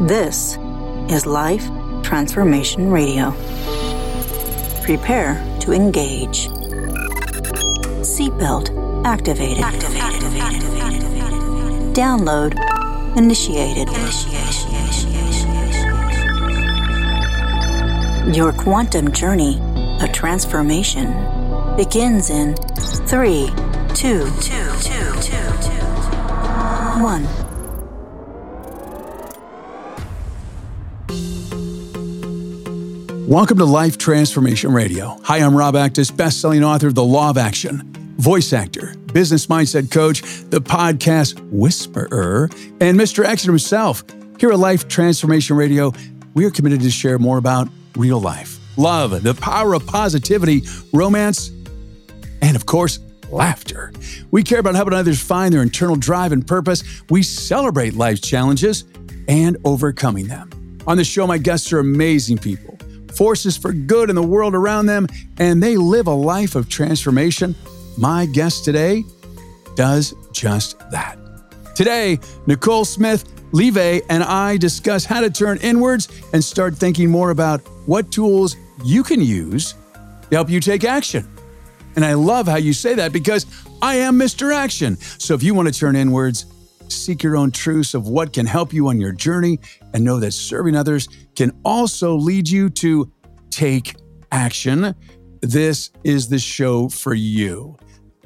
This is Life Transformation Radio. Prepare to engage. Seatbelt activated. Download initiated. Your quantum journey of transformation begins in three, two, one. Welcome to Life Transformation Radio. Hi, I'm Rob Actis, best-selling author of The Law of Action, voice actor, business mindset coach, the podcast whisperer, and Mr. Action himself. Here at Life Transformation Radio, we are committed to share more about real life, love, the power of positivity, romance, and of course, laughter. We care about helping others find their internal drive and purpose. We celebrate life's challenges and overcoming them. On the show, my guests are amazing people forces for good in the world around them, and they live a life of transformation. My guest today does just that. Today, Nicole Smith, Levay, and I discuss how to turn inwards and start thinking more about what tools you can use to help you take action. And I love how you say that because I am Mr. Action. So if you want to turn inwards, seek your own truths of what can help you on your journey, and know that serving others can also lead you to take action. This is the show for you.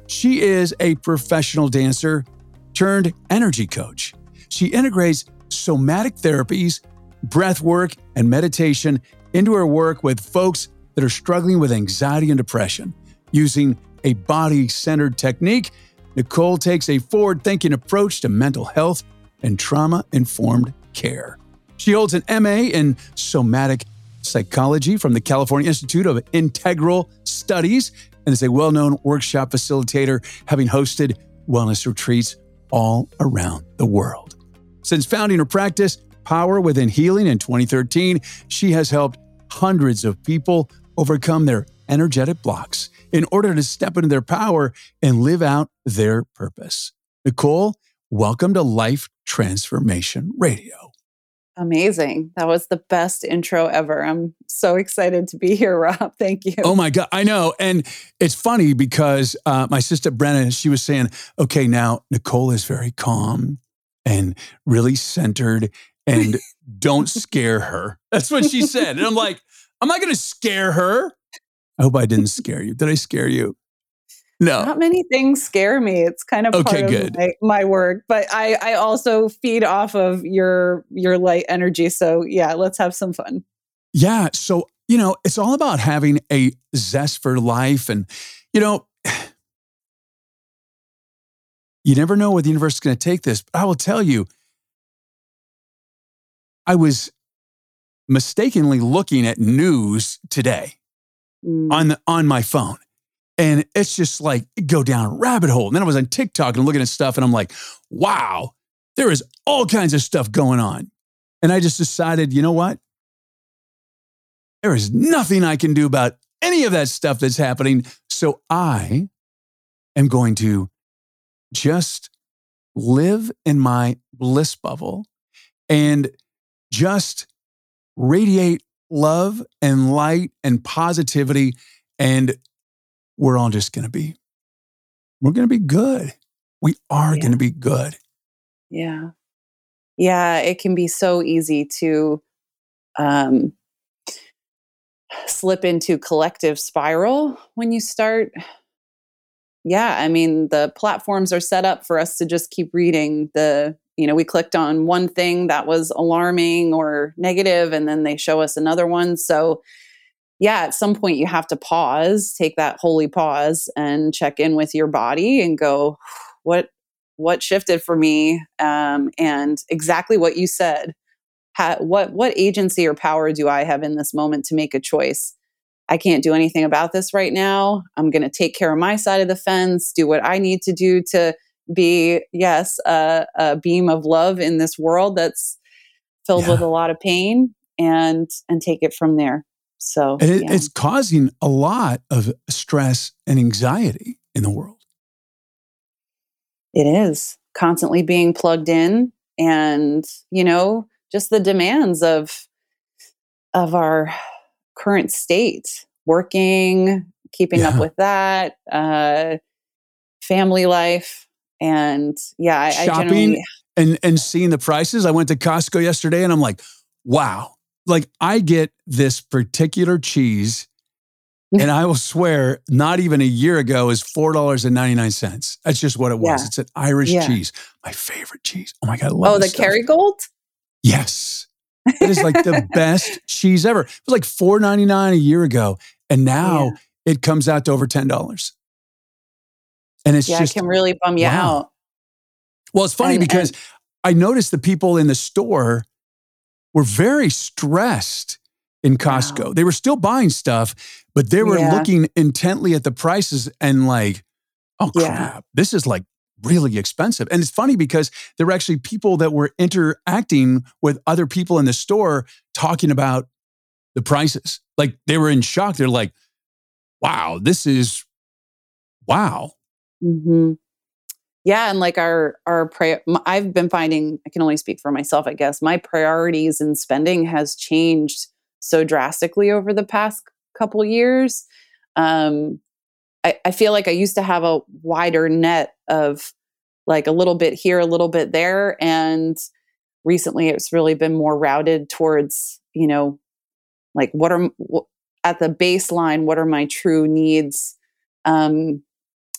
She is a professional dancer turned energy coach. She integrates somatic therapies, breath work, and meditation into her work with folks that are struggling with anxiety and depression. Using a body centered technique, Nicole takes a forward thinking approach to mental health and trauma informed care. She holds an MA in somatic psychology from the California Institute of Integral Studies and is a well known workshop facilitator, having hosted wellness retreats all around the world. Since founding her practice, Power Within Healing, in 2013, she has helped hundreds of people overcome their energetic blocks in order to step into their power and live out their purpose. Nicole, welcome to Life Transformation Radio. Amazing. That was the best intro ever. I'm so excited to be here, Rob. Thank you. Oh my God. I know. And it's funny because uh, my sister Brenna, she was saying, okay, now Nicole is very calm and really centered and don't scare her. That's what she said. And I'm like, I'm not going to scare her. I hope I didn't scare you. Did I scare you? No. Not many things scare me. It's kind of okay, part good. of my, my, work, but I, I also feed off of your your light energy. So yeah, let's have some fun. Yeah. So, you know, it's all about having a zest for life. And, you know, you never know where the universe is going to take this. But I will tell you, I was mistakenly looking at news today mm. on the, on my phone and it's just like go down a rabbit hole. And then I was on TikTok and looking at stuff, and I'm like, wow, there is all kinds of stuff going on. And I just decided, you know what? There is nothing I can do about any of that stuff that's happening. So I am going to just live in my bliss bubble and just radiate love and light and positivity and we're all just going to be, we're going to be good. We are yeah. going to be good. Yeah. Yeah. It can be so easy to um, slip into collective spiral when you start. Yeah. I mean, the platforms are set up for us to just keep reading the you know, we clicked on one thing that was alarming or negative, and then they show us another one. So yeah, at some point you have to pause, take that holy pause and check in with your body and go, what what shifted for me? Um, and exactly what you said. Ha- what what agency or power do i have in this moment to make a choice? I can't do anything about this right now. I'm going to take care of my side of the fence do what i need to do to be yes a, a beam of love in this world that's filled yeah. with a lot of pain and and take it from there so and it, yeah. it's causing a lot of stress and anxiety in the world. It is constantly being plugged in and, you know, just the demands of of our current state working keeping yeah. up with that uh family life and yeah I, shopping I and and seeing the prices i went to costco yesterday and i'm like wow like i get this particular cheese and I will swear, not even a year ago is four dollars and ninety nine cents. That's just what it was. Yeah. It's an Irish yeah. cheese, my favorite cheese. Oh my god, I love oh the Kerrygold. Yes, it is like the best cheese ever. It was like four ninety nine a year ago, and now yeah. it comes out to over ten dollars. And it's yeah, just it can really bum you wow. out. Well, it's funny and, because and, I noticed the people in the store were very stressed in Costco. Wow. They were still buying stuff, but they were yeah. looking intently at the prices and like, oh crap, yeah. this is like really expensive. And it's funny because there were actually people that were interacting with other people in the store talking about the prices. Like they were in shock. They're like, wow, this is wow. Mm-hmm. Yeah, and like our our pri- I've been finding I can only speak for myself, I guess. My priorities in spending has changed so drastically over the past couple years. Um, I, I feel like I used to have a wider net of like a little bit here, a little bit there. And recently it's really been more routed towards, you know, like what are at the baseline, what are my true needs um,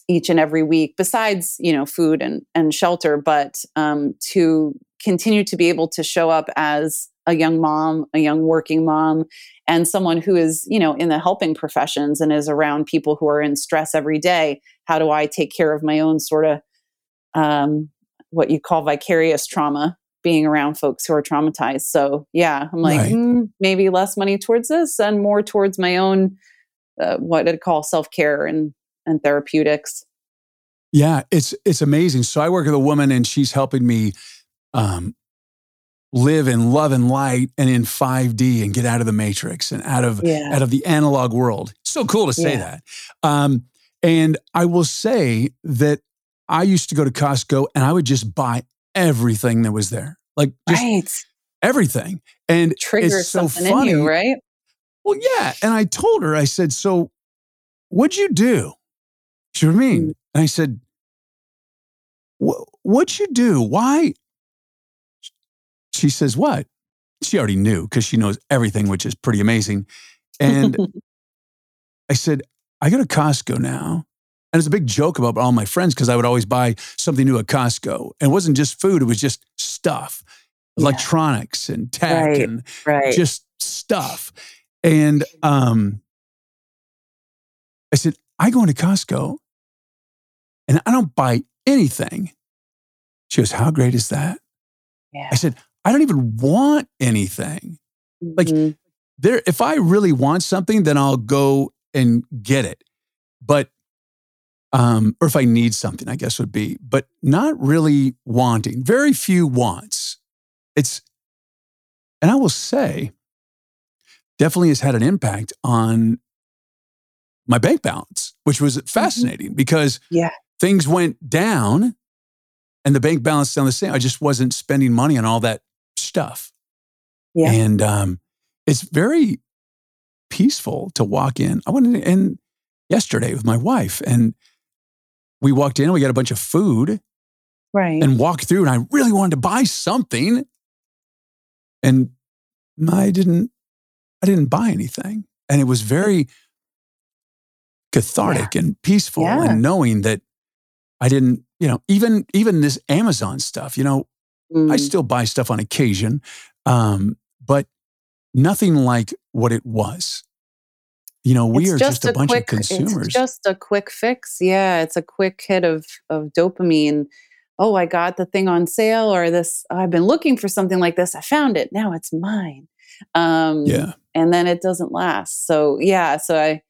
each and every week, besides, you know, food and, and shelter, but um, to continue to be able to show up as a young mom, a young working mom, and someone who is, you know, in the helping professions and is around people who are in stress every day. How do I take care of my own sort of um, what you call vicarious trauma, being around folks who are traumatized? So, yeah, I'm like, right. mm, maybe less money towards this and more towards my own, uh, what I'd call self care and and therapeutics. Yeah, it's it's amazing. So I work with a woman, and she's helping me um, live in love and light and in 5D and get out of the matrix and out of yeah. out of the analog world. So cool to say yeah. that. Um, and I will say that I used to go to Costco and I would just buy everything that was there, like just right. everything. And trigger it's so something funny. in you, right? Well, yeah. And I told her, I said, "So, what'd you do?" She what I mean? And I said, "What'd you do? Why? she says, What? She already knew because she knows everything, which is pretty amazing. And I said, I go to Costco now. And it's a big joke about all my friends because I would always buy something new at Costco. And it wasn't just food, it was just stuff, yeah. electronics and tech right, and right. just stuff. And um, I said, I go into Costco and I don't buy anything. She goes, How great is that? Yeah. I said, I don't even want anything. Mm-hmm. Like there, if I really want something, then I'll go and get it. But um, or if I need something, I guess would be, but not really wanting. Very few wants. It's, and I will say, definitely has had an impact on my bank balance, which was mm-hmm. fascinating because yeah. Things went down and the bank balance down the same. I just wasn't spending money on all that stuff. Yeah. And um, it's very peaceful to walk in. I went in yesterday with my wife and we walked in and we got a bunch of food. Right. And walked through and I really wanted to buy something. And I didn't I didn't buy anything. And it was very cathartic yeah. and peaceful yeah. and knowing that I didn't, you know, even even this Amazon stuff, you know, Mm. I still buy stuff on occasion, um, but nothing like what it was. You know, we it's are just, just a, a, bunch quick, of consumers. It's just a quick fix. Yeah, it's a quick hit of of dopamine. Oh, I got the thing on sale, or this. I've been looking for something like this. I found it. Now it's mine. Um, yeah, and then it doesn't last. So yeah, so I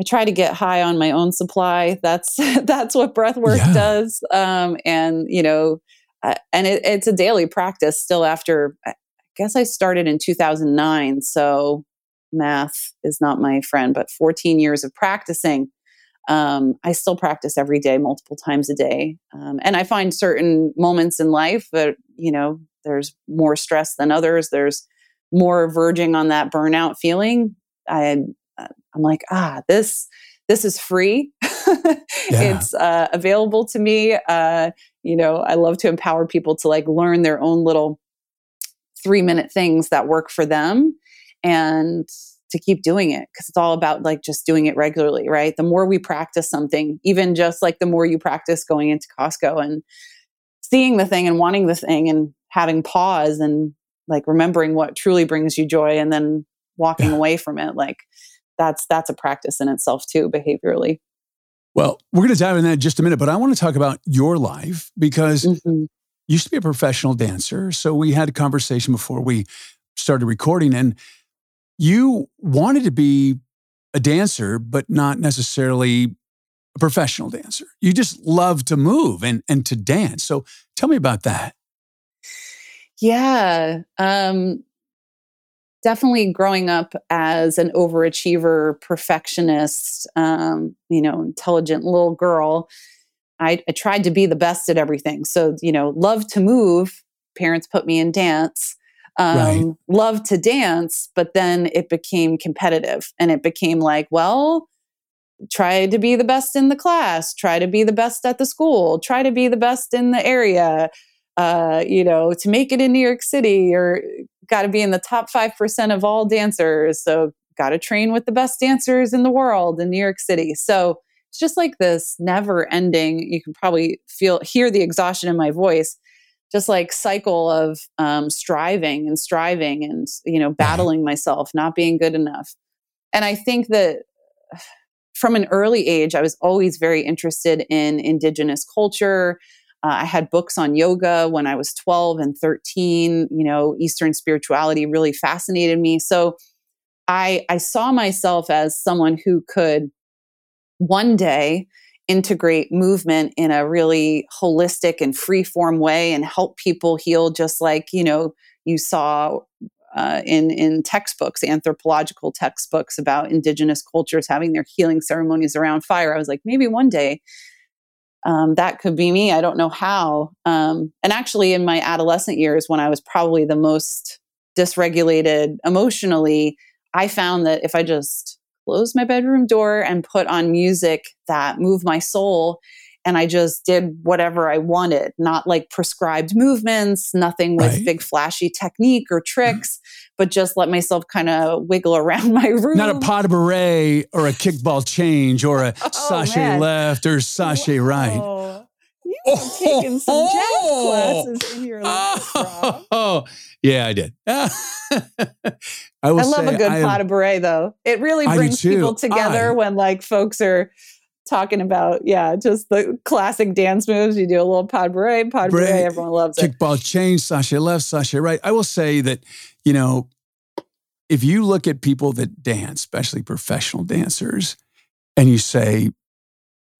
I try to get high on my own supply. That's that's what breath work yeah. does. Um, and you know, uh, and it, it's a daily practice still after i guess i started in 2009 so math is not my friend but 14 years of practicing um, I still practice every day, multiple times a day. Um, and I find certain moments in life that, you know, there's more stress than others. There's more verging on that burnout feeling. I, I'm like, ah, this, this is free. yeah. It's uh, available to me. Uh, you know, I love to empower people to like learn their own little three minute things that work for them and to keep doing it because it's all about like just doing it regularly, right? The more we practice something, even just like the more you practice going into Costco and seeing the thing and wanting the thing and having pause and like remembering what truly brings you joy and then walking yeah. away from it, like that's that's a practice in itself too, behaviorally. Well, we're going to dive in that in just a minute, but I want to talk about your life because mm-hmm. you used to be a professional dancer. So we had a conversation before we started recording, and you wanted to be a dancer, but not necessarily a professional dancer. You just love to move and, and to dance. So tell me about that. Yeah. Um, definitely growing up as an overachiever, perfectionist, um, you know, intelligent little girl. I, I tried to be the best at everything. So, you know, love to move. Parents put me in dance um, right. loved to dance, but then it became competitive and it became like, well, try to be the best in the class, try to be the best at the school, try to be the best in the area, uh, you know, to make it in New York City or got to be in the top 5% of all dancers. So, got to train with the best dancers in the world in New York City. So, it's just like this never ending, you can probably feel, hear the exhaustion in my voice just like cycle of um, striving and striving and you know battling myself not being good enough and i think that from an early age i was always very interested in indigenous culture uh, i had books on yoga when i was 12 and 13 you know eastern spirituality really fascinated me. So i i saw myself as someone who could one day integrate movement in a really holistic and free form way and help people heal just like you know you saw uh, in in textbooks anthropological textbooks about indigenous cultures having their healing ceremonies around fire. I was like maybe one day um, that could be me i don't know how um, and actually in my adolescent years when i was probably the most dysregulated emotionally i found that if i just closed my bedroom door and put on music that moved my soul and I just did whatever I wanted, not like prescribed movements, nothing with right. big flashy technique or tricks, but just let myself kind of wiggle around my room. Not a pas de bourrée or a kickball change or a oh, sashay man. left or sashay Whoa. right. You've oh, taken some jazz oh, classes in your life. Oh, yeah, I did. I, I love a good I pot of beret, though. It really brings people together I, when like folks are talking about, yeah, just the classic dance moves. You do a little pas de bourrée, pas de bourrée, everyone loves it. Kickball change, sashay left, sashay right. I will say that, you know, if you look at people that dance, especially professional dancers, and you say,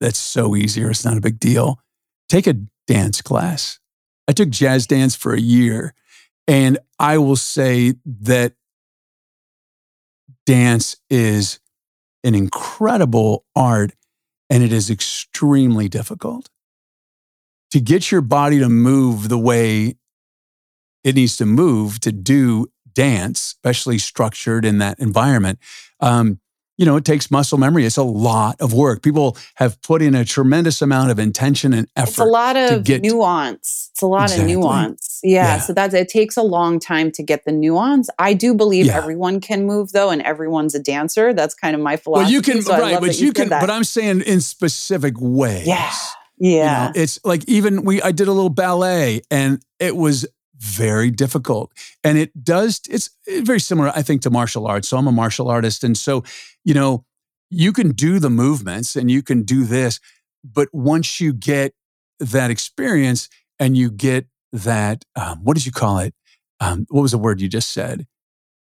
that's so easy or it's not a big deal, take a dance class. I took jazz dance for a year, and I will say that dance is an incredible art and it is extremely difficult. To get your body to move the way it needs to move to do dance, especially structured in that environment, um, you know, it takes muscle memory. It's a lot of work. People have put in a tremendous amount of intention and effort. It's a lot of get, nuance. It's a lot exactly. of nuance. Yeah, yeah, So that it takes a long time to get the nuance. I do believe yeah. everyone can move though, and everyone's a dancer. That's kind of my philosophy. Well, you can, so right, but you, you can, that. but I'm saying in specific ways. Yeah. Yeah. You know, it's like even we, I did a little ballet and it was very difficult. And it does, it's very similar, I think, to martial arts. So I'm a martial artist. And so, you know, you can do the movements and you can do this, but once you get that experience and you get that, um, what did you call it? Um, what was the word you just said?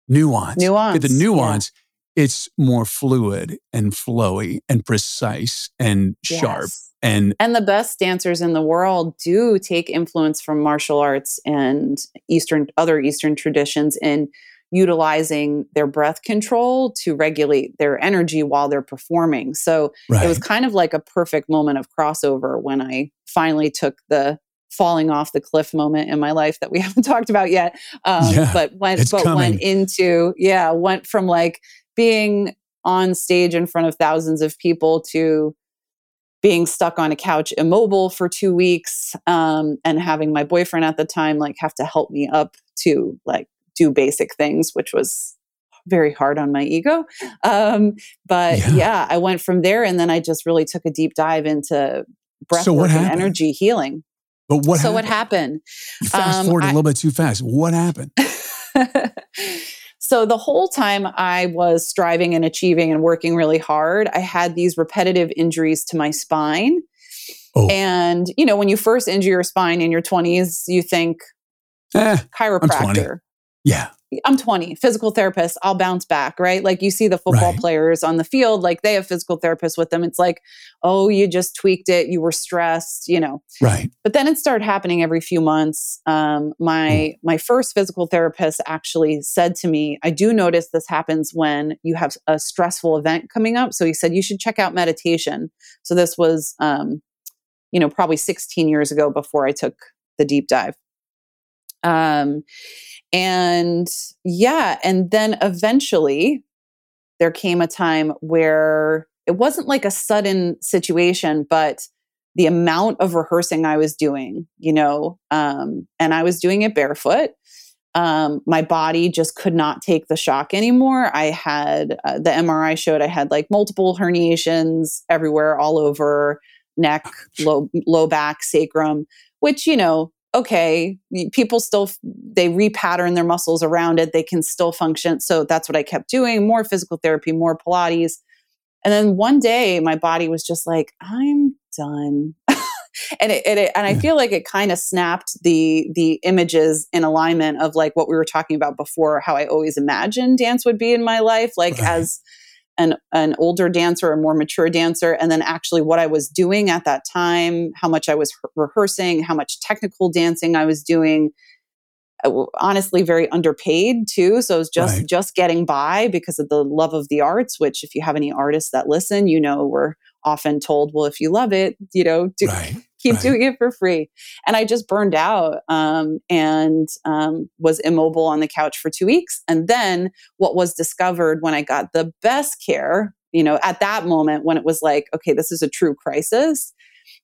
Nuance. Nuance. Get the nuance. Yeah. It's more fluid and flowy and precise and yes. sharp and and the best dancers in the world do take influence from martial arts and eastern other eastern traditions in utilizing their breath control to regulate their energy while they're performing. So Right. it was kind of like a perfect moment of crossover when I finally took the falling off the cliff moment in my life that we haven't talked about yet. Um, Yeah, but went but coming. went into yeah went from like being on stage in front of thousands of people to being stuck on a couch immobile for two weeks um, and having my boyfriend at the time like have to help me up to like do basic things which was very hard on my ego um, but Yeah. yeah. i went from there and then i just really took a deep dive into breath So work and energy healing but what so happened? what happened You fast Um, forward a I- little bit too fast. What happened? so the whole time I was striving and achieving and working really hard, I had these repetitive injuries to my spine. Oh. And you know, when you first injure your spine in your 20s, you think Eh, chiropractor. yeah. I'm 20, physical therapist, I'll bounce back, right? Like you see the football Right. players on the field, like they have physical therapists with them. It's like, oh, you just tweaked it, you were stressed, you know Right. but then it started happening every few months um, my my first physical therapist actually said to me i do notice this happens when you have a stressful event coming up so he said you should check out meditation so this was um, you know probably 16 years ago before i took the deep dive um, and yeah and then eventually there came a time where it wasn't like a sudden situation but the amount of rehearsing I was doing, you know, um, and I was doing it barefoot. Um, my body just could not take the shock anymore. I had uh, the MRI showed I had like multiple herniations everywhere, all over neck, low low back, sacrum. Which you know, okay, people still they repattern their muscles around it. They can still function. So that's what I kept doing: more physical therapy, more Pilates. And then one day, my body was just like, "I'm done," and it, it, and I feel like it kind of snapped the the images in alignment of like what we were talking about before, how I always imagined dance would be in my life, like as an an older dancer, a more mature dancer, and then actually what I was doing at that time, how much I was re- rehearsing, how much technical dancing I was doing. Uh, Honestly, very underpaid too. So I was just Right. just getting by because of the love of the arts. Which, if you have any artists that listen, you know we're often told, well, if you love it, you know, do, right. keep right. doing it for free. And I just burned out um, and um, was immobile on the couch for two weeks. And then what was discovered when I got the best care, you know, at that moment when it was like, okay, this is a true crisis.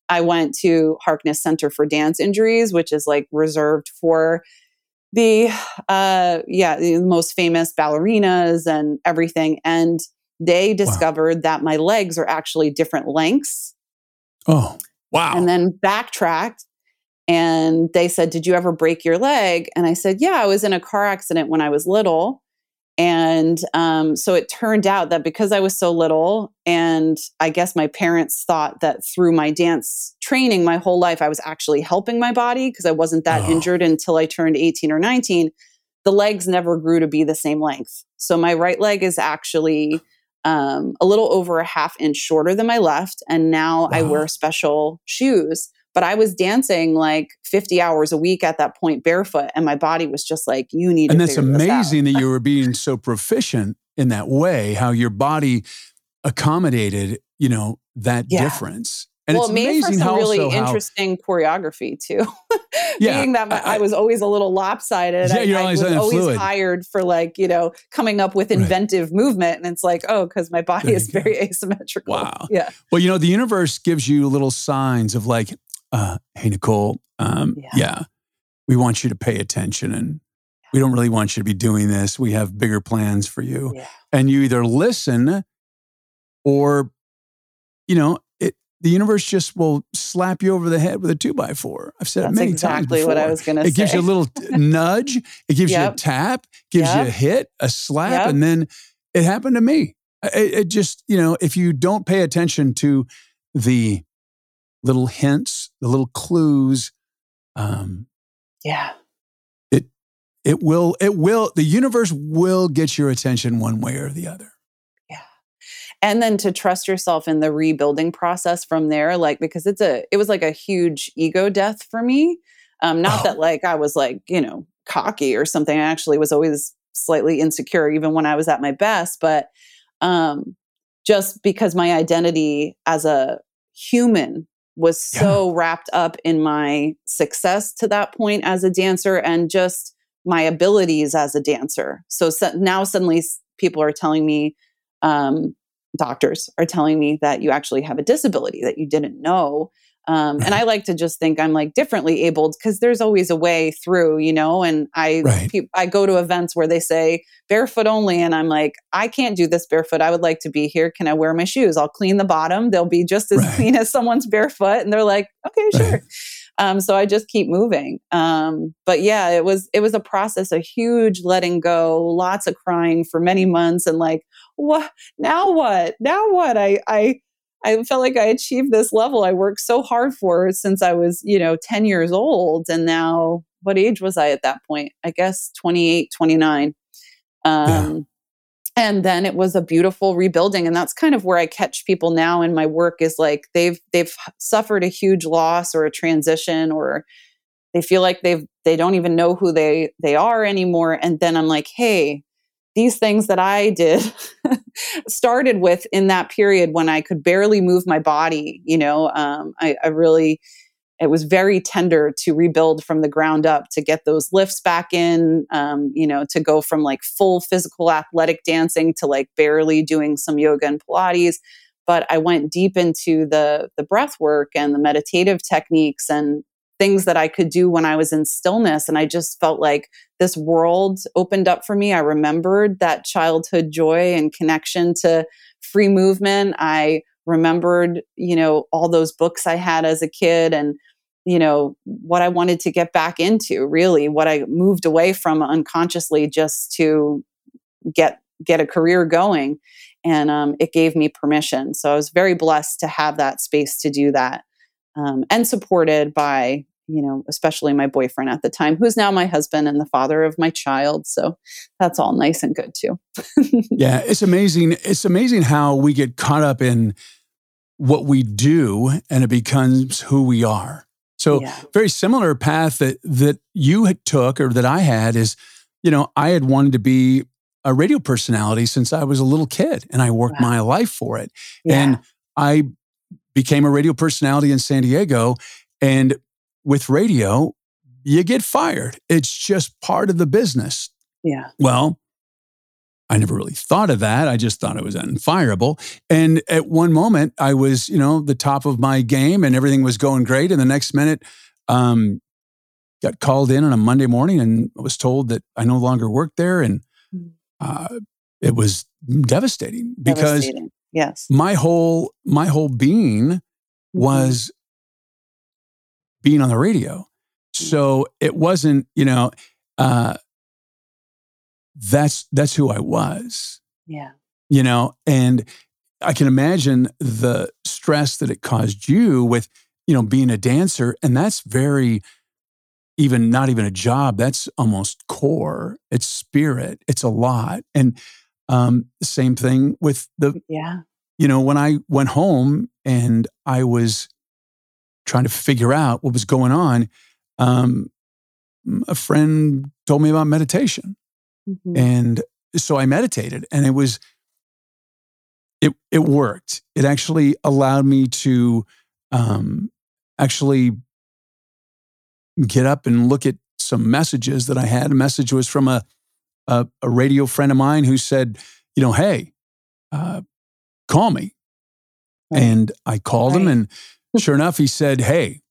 I went to Harkness Center for Dance Injuries, which is like reserved for the uh yeah the most famous ballerinas and everything and they discovered that my legs are actually different lengths Oh, wow. and then backtracked and they said did you ever break your leg and i said yeah i was in a car accident when i was little and um, so it turned out that because i was so little and i guess my parents thought that through my dance training my whole life i was actually helping my body because i wasn't that Oh. injured until i turned 18 or 19 the legs never grew to be the same length so my right leg is actually um, a little over a half inch shorter than my left. And now I wear special shoes. But I was dancing like 50 hours a week at that point barefoot. And my body was just like, you need and to that's figure this out." amazing that you were being so proficient in that way, how your body accommodated, you know, that Yeah. difference. And well, it's it made for some how really also how, interesting choreography too. Yeah, Being that my, I- I, was always a little lopsided, Yeah, I, you're I always was on the always fluid. hired for like you know coming up with Right. inventive movement, and it's like oh, because my body is go. very asymmetrical. Wow. Yeah. well, you know, the universe gives you little signs of like, uh, hey, Nicole, um, Yeah. yeah, we want you to pay attention and we don't really want you to be doing this. We have bigger plans for you. Yeah. And you either listen or, you know, the universe just will slap you over the head with a two by four. I've said it That's many exactly times what I was going to say. It gives you a little nudge. It gives you a tap, gives you a hit, a slap, Yep. and then it happened to me. It, it just, you know, if you don't pay attention to the little hints, the little clues, um, yeah. it will, it will, the universe will get your attention one way or the other. And then to trust yourself in the rebuilding process from there like because it's a it was like a huge ego death for me um not Oh. that like i was like you know cocky or something i actually was always slightly insecure even when I was at my best. But um, just because my identity as a human was so yeah. wrapped up in my success to that point as a dancer and just my abilities as a dancer. So, so now suddenly people are telling me, um, doctors are telling me that you actually have a disability that you didn't know. Um, and I like to just think I'm like differently abled because there's always a way through, you know. And I right. pe- I go to events where they say barefoot only, and I'm like, I can't do this barefoot. I would like to be here. Can I wear my shoes? I'll clean the bottom. They'll be just as right. clean as someone's barefoot. And they're like, okay, sure. Um, so I just keep moving. Um, but yeah, it was it was a process, a huge letting go, lots of crying for many months, and like, what now? What now? What I I I felt like I achieved this level I worked so hard for since I was, you know, 10 years old. And now, what age was I at that point? I guess 28, 29. Um, yeah. And then it was a beautiful rebuilding. And that's kind of where I catch people now in my work is like they've they've suffered a huge loss or a transition or they feel like they've they don't even know who they they are anymore. And then I'm like, hey, these things that I did started with in that period when I could barely move my body. You know, um, I, I, really, it was very tender to rebuild from the ground up to get those lifts back in, um, you know, to go from like full physical athletic dancing to like barely doing some yoga and Pilates. But I went deep into the the breath work and the meditative techniques and things that I could do when I was in stillness. And I just felt like this world opened up for me. I remembered that childhood joy and connection to free movement. I remembered, you know, all those books I had as a kid and, you know, what I wanted to get back into, really, what I moved away from unconsciously just to get get a career going. And um, it gave me permission. So i was very blessed to have that space to do that um, and supported by you know, especially my boyfriend at the time, who's now my husband and the father of my child. So that's all nice and good too. yeah, it's amazing. It's amazing how we get caught up in what we do and it becomes who we are. So yeah. very similar path that that you took or that I had is, you know, I had wanted to be a radio personality since I was a little kid and I worked wow. my life for it. Yeah. And I became a radio personality in San Diego and with radio, you get fired. It's just part of the business. Yeah. Well, I never really thought of that. I just thought it was unfireable. And at one moment, I was, you know, the top of my game and everything was going great. And the next minute, um, got called in on a Monday morning and was told that I no longer worked there. And mm. uh, it was devastating because devastating. yes, my whole my whole being mm-hmm. was being on the radio. Mm. So it wasn't, you know, uh, that's that's who I was. Yeah. You know, and I can imagine the stress that it caused you with, you know, being a dancer, and that's very even not even a job. That's almost core. It's spirit. It's a lot, and um, same thing with the yeah. You know, when I went home and I was trying to figure out what was going on, um, a friend told me about meditation. Mm-hmm. And so I meditated and it was, it, it worked. It actually allowed me to um, actually get up and look at some messages that I had. A message was from a, a, a radio friend of mine who said, you know, hey, uh, call me. Right. And I called right. him and sure enough, he said, "Hey,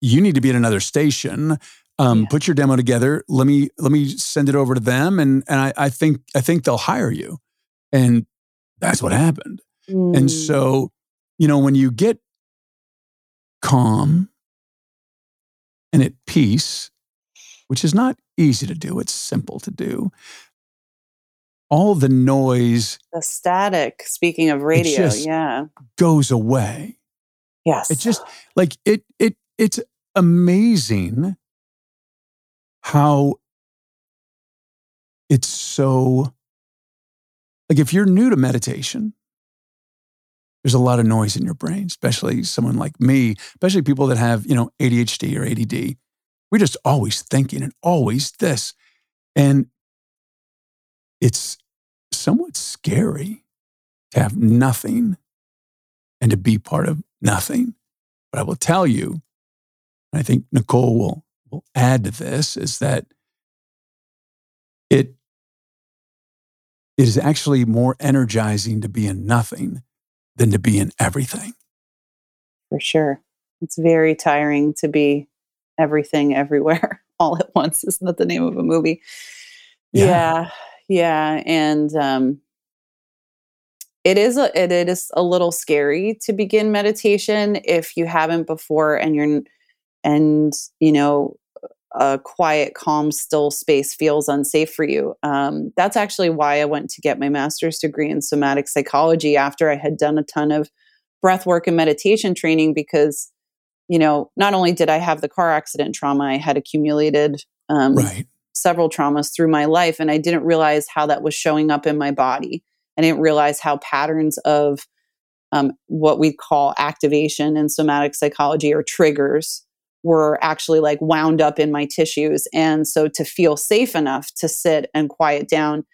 you need to be at another station. Um, yeah. Put your demo together. Let me let me send it over to them, and and I, I think I think they'll hire you." And that's what happened. Mm. And so, you know, when you get calm and at peace, which is not easy to do, it's simple to do. All the noise, the static, speaking of radio, yeah, goes away. Yes. It just like it it it's amazing how it's so like if you're new to meditation there's a lot of noise in your brain especially someone like me especially people that have you know ADHD or ADD we're just always thinking and always this and it's somewhat scary to have nothing and to be part of nothing. But I will tell you, I think Nicole will, will add to this, is that it, it is actually more energizing to be in nothing than to be in everything. For sure. It's very tiring to be everything everywhere all at once. Isn't that the name of a movie? Yeah. Yeah. yeah. And um, it is a, it is a little scary to begin meditation if you haven't before and you're and you know a quiet calm still space feels unsafe for you um, that's actually why i went to get my master's degree in somatic psychology after i had done a ton of breath work and meditation training because you know not only did i have the car accident trauma i had accumulated um, right. several traumas through my life and i didn't realize how that was showing up in my body I didn't realize how patterns of um, what we call activation in somatic psychology or triggers were actually like wound up in my tissues. And so to feel safe enough to sit and quiet down,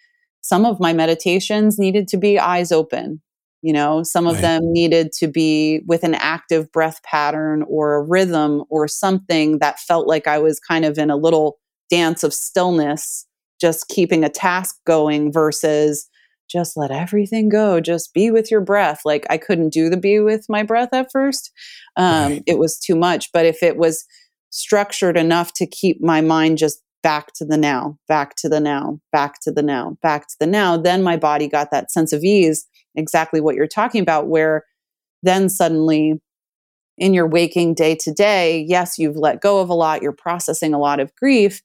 some of my meditations needed to be eyes open. You know, some of right. them needed to be with an active breath pattern or a rhythm or something that felt like I was kind of in a little dance of stillness, just keeping a task going versus just let everything go just be with your breath like i couldn't do the be with my breath at first um, right. it was too much but if it was structured enough to keep my mind just back to the now back to the now back to the now back to the now then my body got that sense of ease exactly what you're talking about where then suddenly in your waking day to day yes you've let go of a lot you're processing a lot of grief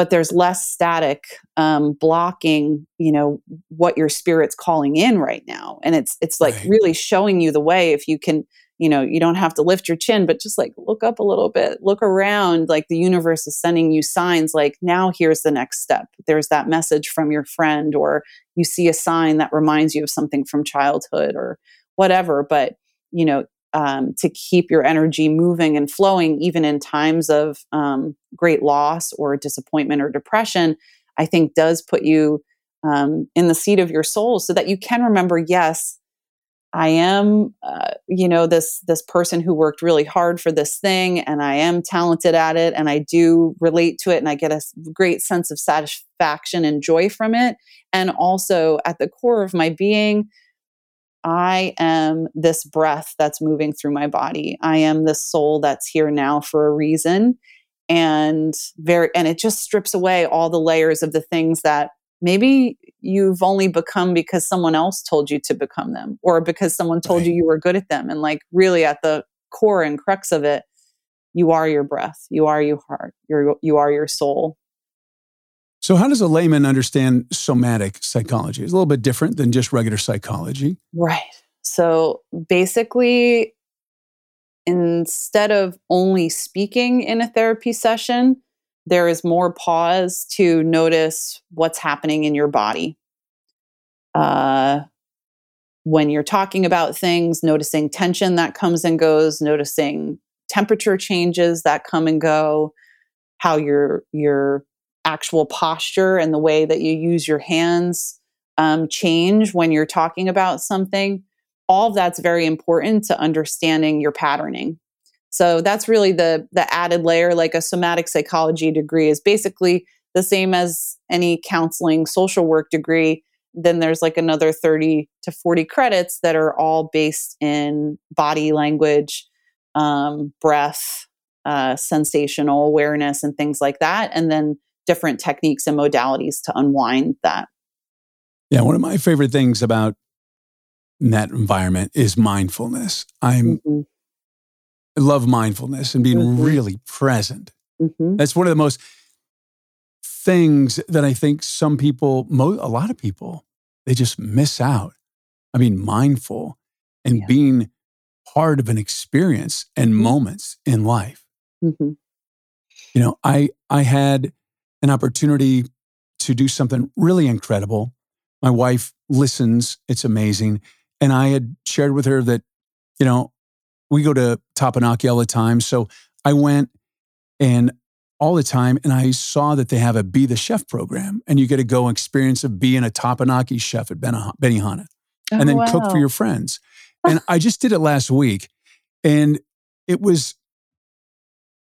but there's less static um, blocking you know what your spirit's calling in right now and it's it's like right. really showing you the way if you can you know you don't have to lift your chin but just like look up a little bit look around like the universe is sending you signs like now here's the next step there's that message from your friend or you see a sign that reminds you of something from childhood or whatever but you know um, to keep your energy moving and flowing, even in times of um, great loss or disappointment or depression, I think does put you um, in the seat of your soul so that you can remember, yes, I am, uh, you know, this this person who worked really hard for this thing, and I am talented at it, and I do relate to it, and I get a great sense of satisfaction and joy from it. And also, at the core of my being, I am this breath that's moving through my body. I am this soul that's here now for a reason. And very and it just strips away all the layers of the things that maybe you've only become because someone else told you to become them or because someone told right. you you were good at them and like really at the core and crux of it you are your breath you are your heart you you are your soul so, how does a layman understand somatic psychology? It's a little bit different than just regular psychology. Right. So, basically, instead of only speaking in a therapy session, there is more pause to notice what's happening in your body. Uh, when you're talking about things, noticing tension that comes and goes, noticing temperature changes that come and go, how your your actual posture and the way that you use your hands um, change when you're talking about something. All of that's very important to understanding your patterning. So that's really the the added layer. Like a somatic psychology degree is basically the same as any counseling social work degree. Then there's like another 30 to 40 credits that are all based in body language, um, breath, uh, sensational awareness, and things like that. And then different techniques and modalities to unwind that. Yeah, one of my favorite things about that environment is mindfulness. I'm mm-hmm. I love mindfulness and being mm-hmm. really present. Mm-hmm. That's one of the most things that I think some people, mo- a lot of people, they just miss out. I mean, mindful and yeah. being part of an experience and mm-hmm. moments in life. Mm-hmm. You know, I I had an opportunity to do something really incredible. My wife listens, it's amazing. And I had shared with her that, you know, we go to Teppanyaki all the time. So I went and all the time. And I saw that they have a Be the Chef program, and you get to go experience of being a Teppanyaki chef at Benihana and oh, then Oh, cook for your friends. And I just did it last week, and it was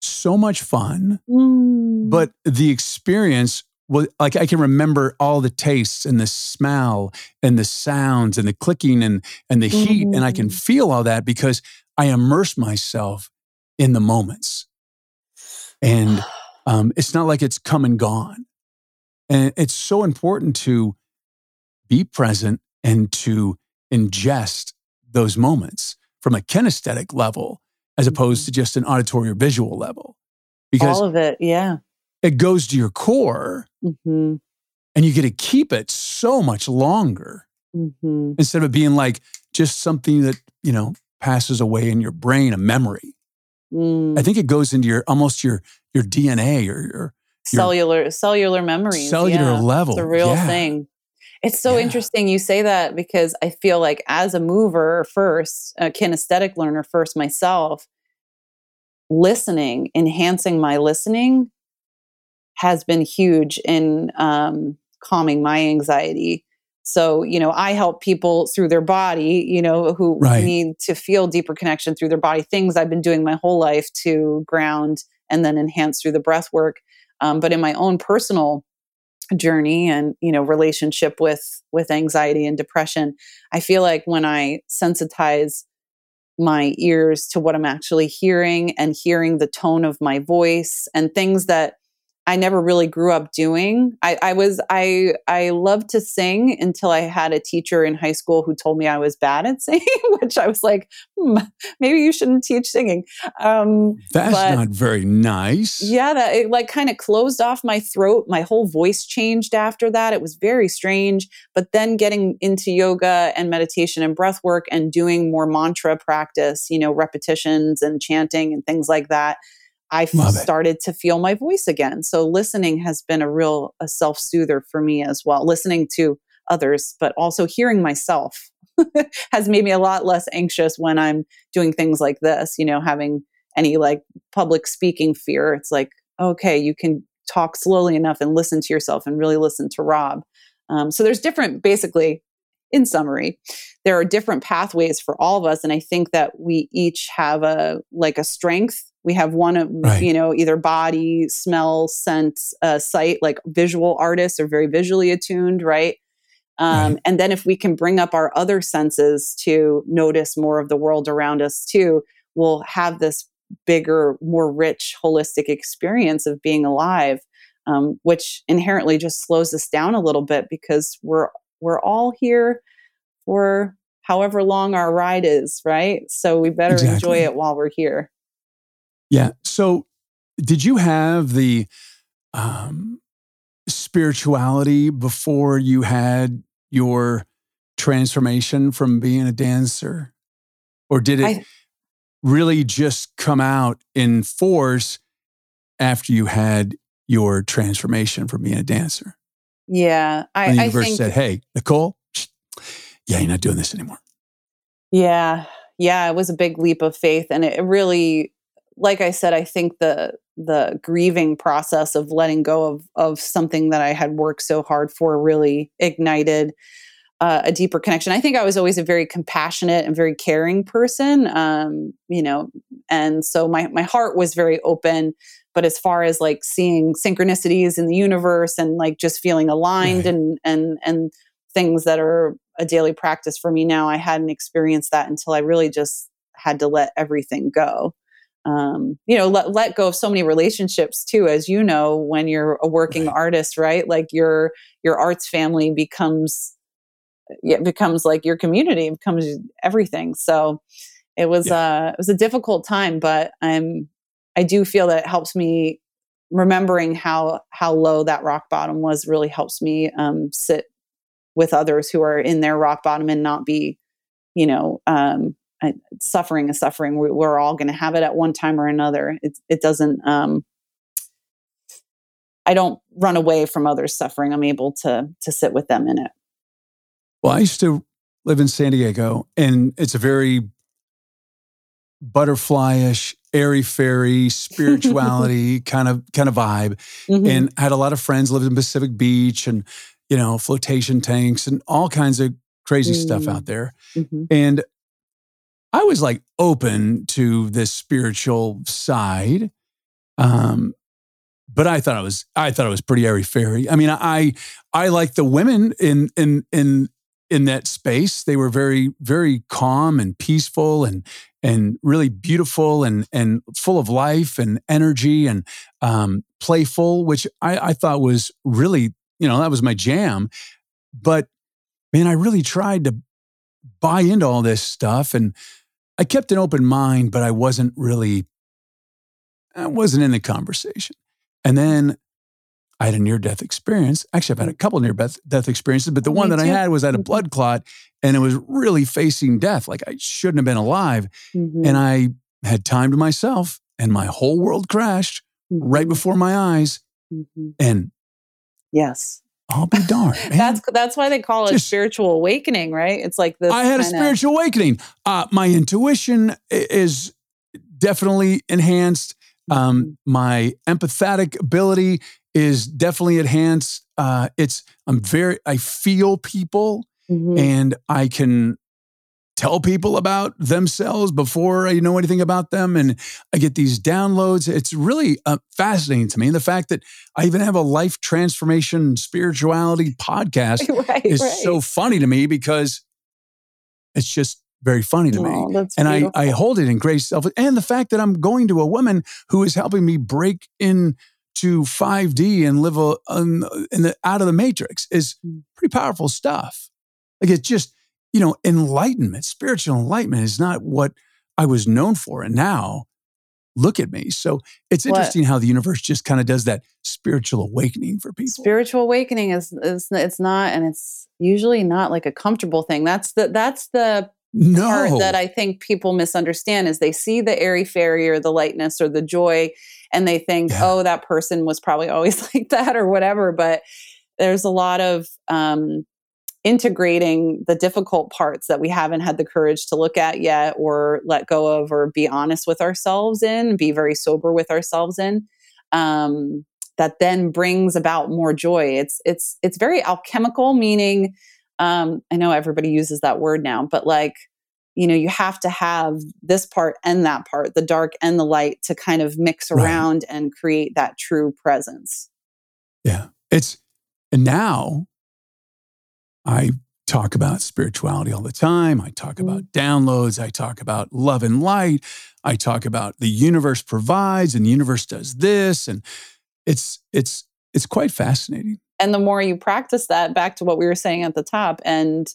so much fun. Mm. But the experience was like I can remember all the tastes and the smell and the sounds and the clicking and and the heat, and I can Mm. feel all that because I immerse myself in the moments. And um, it's not like it's come and gone. And it's so important to be present and to ingest those moments from a kinesthetic level as opposed to just an auditory or visual level. Because all of it, yeah. it goes to your core hmm and you get to keep it so much longer hmm instead of it being like just something that, you know, passes away in your brain, a memory. Mm. I think it goes into your almost your your DNA or your cellular cellular memories. cellular yeah. level. It's a real Yeah. thing. It's so Yeah. interesting you say that because I feel like as a mover first, a kinesthetic learner first myself, listening, enhancing my listening has been huge in um, calming my anxiety. So, you know, I help people through their body, you know, who Right. need to feel deeper connection through their body, things I've been doing my whole life to ground and then enhance through the breath work. Um, but in my own personal journey and you know relationship with with anxiety and depression i feel like when i sensitize my ears to what i'm actually hearing and hearing the tone of my voice and things that i never really grew up doing i, I was i i loved to sing until i had a teacher in high school who told me i was bad at singing which i was like hmm, maybe you shouldn't teach singing um, That's but- not very nice. yeah, that it like kind of closed off my throat. My whole voice changed after that. It was very strange. But then getting into yoga and meditation and breath work and doing more mantra practice, you know, repetitions and chanting and things like that, I Love it. started to feel my voice again. So listening has been a real a self soother for me as well. Listening to others, but also hearing myself has made me a lot less anxious when I'm doing things like this, you know, having any like public speaking fear. It's like, okay, you can talk slowly enough and listen to yourself and really listen to Rob. Um, so there's different, basically, in summary, there are different pathways for all of us, and I think that we each have a like a strength. We have one of Right. you know either body, smell, scent, uh, sight. Like visual artists are very visually attuned, right? Um, Right. And then if we can bring up our other senses to notice more of the world around us too, we'll have this bigger, more rich, holistic experience of being alive, um, which inherently just slows us down a little bit because we're we're all here for however long our ride is, right? So we better Exactly. enjoy it while we're here. Yeah. So, did you have the um, spirituality before you had your transformation from being a dancer? Or did it I- really just come out in force after you had your transformation from being a dancer? Yeah, I, the I think said, hey, Nicole, yeah, you're not doing this anymore. Yeah. Yeah, it was a big leap of faith and it really like I said I think the the grieving process of letting go of of something that I had worked so hard for really ignited uh, a deeper connection. I think I was always a very compassionate and very caring person um, you know, and so my my heart was very open but as far as like seeing synchronicities in the universe and like just feeling aligned Right. and and and things that are a daily practice for me now. I hadn't experienced that until I really just had to let everything go. Um, you know, let let go of so many relationships too, as you know, when you're a working artist, right? Like your your arts family becomes it becomes like your community, it becomes everything. So it was uh it was a difficult time, but I'm I do feel that it helps me remembering how how low that rock bottom was really helps me um, sit with others who are in their rock bottom and not be, you know, um, I- suffering is suffering. We, we're all going to have it at one time or another. It, it doesn't, um, I don't run away from others' suffering. I'm able to, to sit with them in it. Well, I used to live in San Diego, and it's a very butterflyish airy fairy spirituality kind of kind of vibe, Mhm. and I had a lot of friends lived in Pacific Beach and you know flotation tanks and all kinds of crazy stuff Mm. out there. Mhm. And I was like open to this spiritual side. Um, but I thought it was I thought it was pretty airy fairy. I mean, I I like the women in in in in that space. They were very very calm and peaceful and and really beautiful and and full of life and energy and um, playful, which I, I thought was really you know that was my jam. But man, I really tried to buy into all this stuff and I kept an open mind, but I wasn't really I wasn't in the conversation. And then I had a near death experience. Actually, I've had a couple near death experiences, but the one me that I had was I had a blood clot and it was really facing death. Like I shouldn't have been alive. Mhm. And I had time to myself and my whole world crashed right Mhm. before my eyes. Mhm. And Yes. I'll be darned. That's that's why they call it Just- spiritual awakening, right? It's like this. I had a spiritual awakening. Uh, my intuition is definitely enhanced. Mm-hmm. Um, my empathetic ability is definitely enhanced. Uh, it's I'm very I feel people Mhm. and I can tell people about themselves before I know anything about them, and I get these downloads. It's really uh, fascinating to me. And the fact that I even have a life transformation spirituality podcast right, is right. so funny to me because it's just very funny to me. Oh, that's And I, I hold it in great self. And the fact that I'm going to a woman who is helping me break in to 5D and live a, in the, out of the matrix is Mm. pretty powerful stuff. Like it's just, you know, enlightenment, spiritual enlightenment is not what I was known for. And now look at me. So it's What? interesting how the universe just kind of does that spiritual awakening for people. spiritual awakening is is it's not, and it's usually not like a comfortable thing. That's the that's the no. part that I think people misunderstand is they see the airy fairy or the lightness or the joy and they think, Yeah. oh, that person was probably always like that or whatever. But there's a lot of um, integrating the difficult parts that we haven't had the courage to look at yet or let go of or be honest with ourselves in, be very sober with ourselves in. Um, that then brings about more joy. It's it's it's very alchemical, meaning um, I know everybody uses that word now, but like, you know, you have to have this part and that part, the dark and the light, to kind of mix Right. around and create that true presence. Yeah. It's and now I talk about spirituality all the time. I talk about mm. downloads. I talk about love and light. I talk about the universe provides and the universe does this. And it's it's it's quite fascinating. And the more you practice that, back to what we were saying at the top, and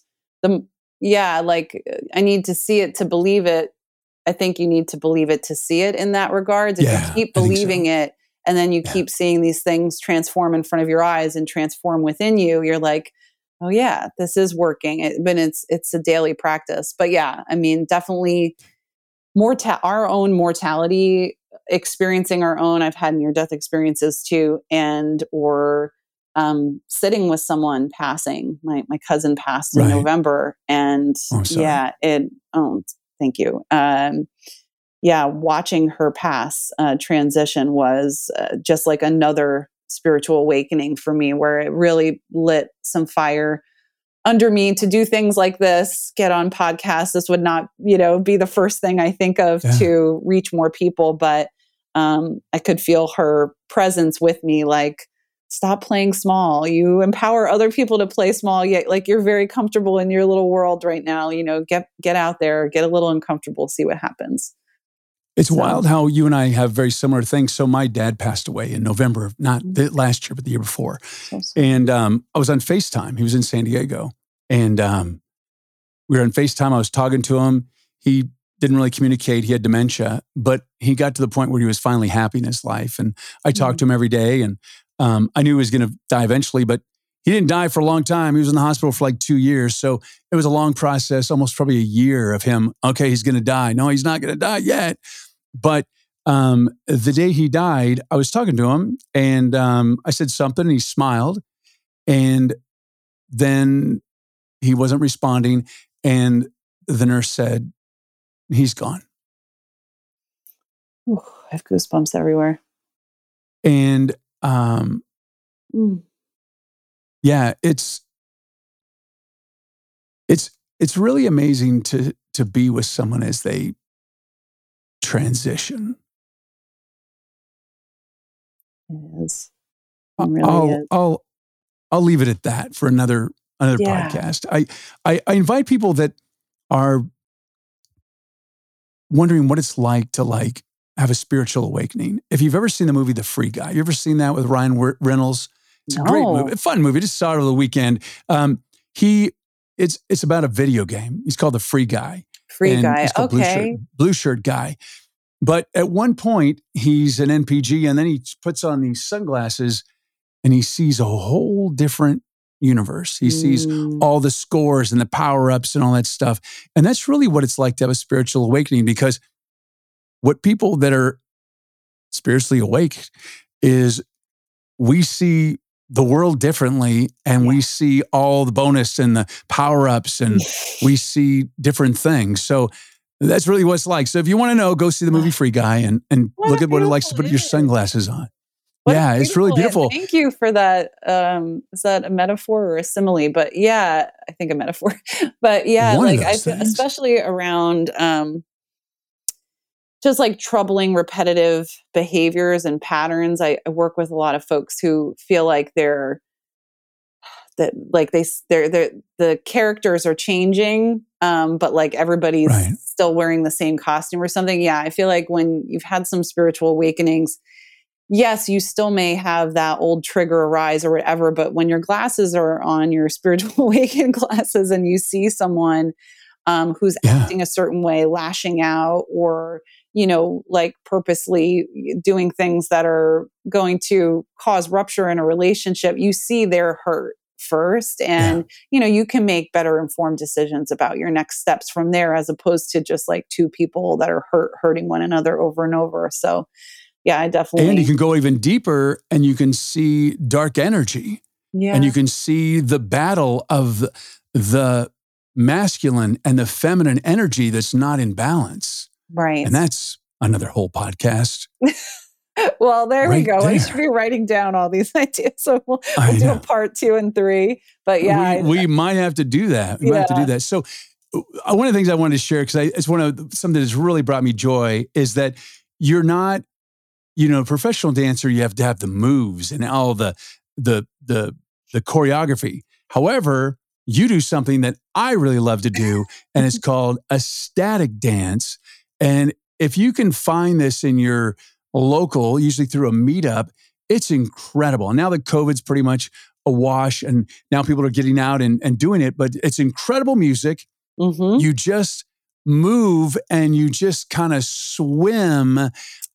the yeah, like I need to see it to believe it. I think you need to believe it to see it in that regards. If Yeah, you keep think so. believing it and then you Yeah. keep seeing these things transform in front of your eyes and transform within you, you're like, oh yeah, this is working. It, but it's it's a daily practice. But yeah, I mean, definitely morta- our own mortality, experiencing our own. I've had near death experiences too, and or um, sitting with someone passing. My my cousin passed in Right. November, and Oh, yeah, it. Oh, thank you. Um, yeah, watching her pass uh, transition was uh, just like another spiritual awakening for me, where it really lit some fire under me to do things like this, get on podcasts. This would not, you know, be the first thing I think of Yeah. to reach more people, but um, I could feel her presence with me, like stop playing small. You empower other people to play small, yet like you're very comfortable in your little world right now. You know, get get out there, get a little uncomfortable, see what happens. It's So- wild how you and I have very similar things. So my dad passed away in November of not the last year, but the year before. And um, I was on FaceTime. He was in San Diego. And um, we were on FaceTime. I was talking to him. He didn't really communicate. He had dementia, but he got to the point where he was finally happy in his life. And I talked to him every day. And um, I knew he was going to die eventually, but he didn't die for a long time. He was in the hospital for like two years. So it was a long process, almost probably a year of him. Okay, he's going to die. No, he's not going to die yet. But um, the day he died, I was talking to him and um, I said something and he smiled. And then he wasn't responding. And the nurse said, He's gone. Ooh, I have goosebumps everywhere. And um, Mm. Yeah, it's it's it's really amazing to to be with someone as they transition. It is. I- It really I'll is. I'll I'll leave it at that for another another Yeah. podcast. I, I I invite people that are wondering what it's like to like have a spiritual awakening. If you've ever seen the movie The Free Guy, you ever seen that with Ryan Reynolds? It's a great movie, a fun movie. Just saw it over the weekend. Um, he it's it's about a video game. He's called The Free Guy. Free guy. he's called Blue Okay. Shirt, Blue Shirt Guy. But at one point, he's an NPC, and then he puts on these sunglasses, and he sees a whole different universe. He sees Mm. all the scores and the power ups and all that stuff, and that's really what it's like to have a spiritual awakening. Because what people that are spiritually awake is we see the world differently, and we see all the bonus and the power ups and we see different things. So that's really what it's like. So if you want to know, go see the movie Free Guy and, and What look at what it likes to put your sunglasses on. What yeah, it's really beautiful. Thank you for that. Um, is that a metaphor or a simile? But yeah, I think a metaphor. but yeah, One like I those feel, things. especially around um, just like troubling repetitive behaviors and patterns. I, I work with a lot of folks who feel like they're that like they they're, they're the characters are changing um but like everybody's Right. still wearing the same costume or something yeah i feel like when you've had some spiritual awakenings yes you still may have that old trigger arise or whatever but when your glasses are on your spiritual awakened glasses and you see someone um, who's Yeah. acting a certain way lashing out or you know like purposely doing things that are going to cause rupture in a relationship you see their hurt first and you know you can make better informed decisions about your next steps from there as opposed to just like two people that are hurt hurting one another over and over. So yeah i definitely And you can go even deeper and you can see dark energy yeah and you can see the battle of the masculine and the feminine energy that's not in balance. Right And that's another whole podcast. well there we right go i there. should be writing down all these ideas so we'll, we'll do a part two and three but yeah we, we might have to do that. We might have to do that. So, uh, one of the things I wanted to share because it's one of something that's really brought me joy is that you're not, you know, a professional dancer. You have to have the moves and all the the the the choreography. However, you do something that I really love to do, and it's called ecstatic dance. And if you can find this in your local, usually through a meetup, it's incredible. Now that COVID's pretty much awash and now people are getting out and, and doing it, but it's incredible music. Mhm. You just move and you just kind of swim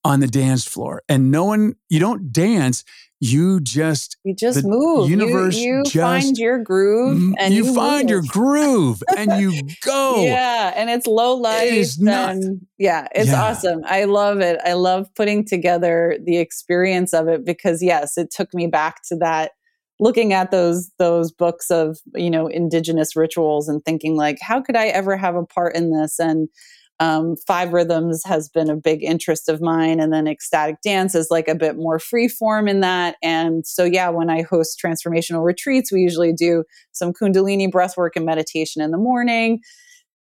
on the dance floor. And no one, you don't dance, you just you just the move universe you, just find your groove and you, you, find your groove and you go. Yeah, and it's low light. is not- yeah, it's Yeah. awesome. I love it. I love putting together the experience of it because yes, it took me back to that looking at those those books of, you know, indigenous rituals and thinking like how could I ever have a part in this and um, five rhythms has been a big interest of mine and then ecstatic dance is like a bit more free form in that. And so yeah when i host transformational retreats we usually do some kundalini breath work and meditation in the morning.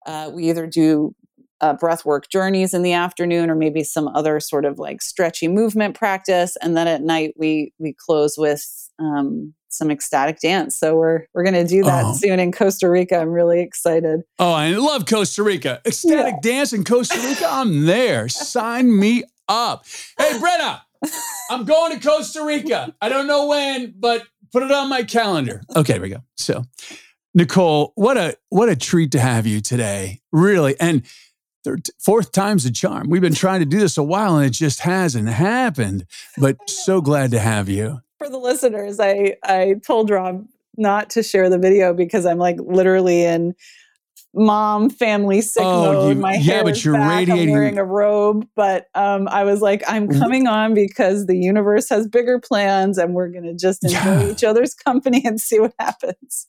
Uh, we either do uh, breath work journeys in the afternoon or maybe some other sort of like stretchy movement practice. And then at night we we close with um, some ecstatic dance so we're we're going to do that Oh. soon in costa rica i'm really excited Oh, I love Costa Rica. Ecstatic dance in Costa Rica. I'm there. Sign me up. Hey, Brenna, I'm going to Costa Rica. I don't know when, but put it on my calendar. Okay, there we go. So, Nicole, what a what a treat to have you today. Really, and third, fourth time's a charm. We've been trying to do this a while, and it just hasn't happened. But so glad to have you. For the listeners, I I told Rob not to share the video because I'm like literally in mom family sick Oh, mode. you- My yeah, hair but you're back. radiating- I'm wearing a robe, but um, I was like, I'm coming on because the universe has bigger plans, and we're gonna just enjoy Yeah. each other's company and see what happens.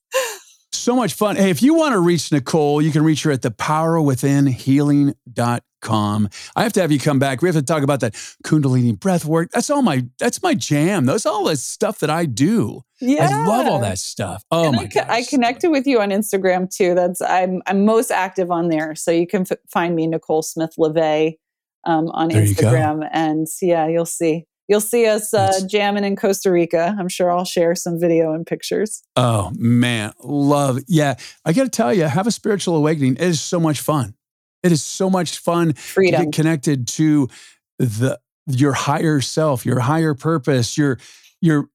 So much fun. Hey, if you want to reach Nicole, you can reach her at thepowerwithinhealing.com. I have to have you come back. We have to talk about that Kundalini breath work. That's all my that's my jam. That's all the stuff that I do. Yeah. I love all that stuff. Oh And my I, co- I connected with you on Instagram too. That's I'm I'm most active on there, so you can f- find me Nicole Smith Levay um, on There. Instagram, and yeah, you'll see you'll see us uh, jamming in Costa Rica. I'm sure I'll share some video and pictures. Oh man, love. Yeah, I got to tell you, have a spiritual awakening. It is so much fun. It is so much fun to get connected to the your higher self, your higher purpose, your your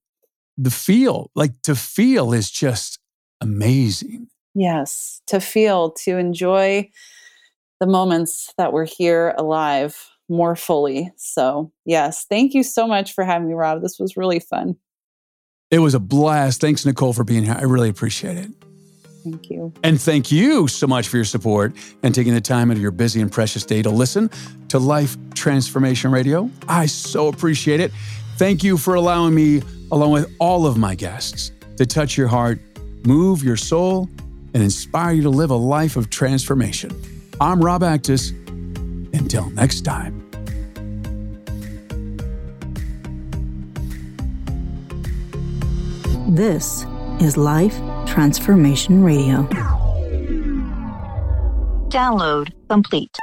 the feel. Like to feel is just amazing. Yes, to feel, to enjoy the moments that we're here alive more fully. So, yes, thank you so much for having me, Rob. This was really fun. It was a blast. Thanks, Nicole, for being here. I really appreciate it. Thank you. And thank you so much for your support and taking the time out of your busy and precious day to listen to Life Transformation Radio. I so appreciate it. Thank you for allowing me, along with all of my guests, to touch your heart, move your soul, and inspire you to live a life of transformation. I'm Rob Actis. Until next time. This is Life Transformation Radio. Download complete.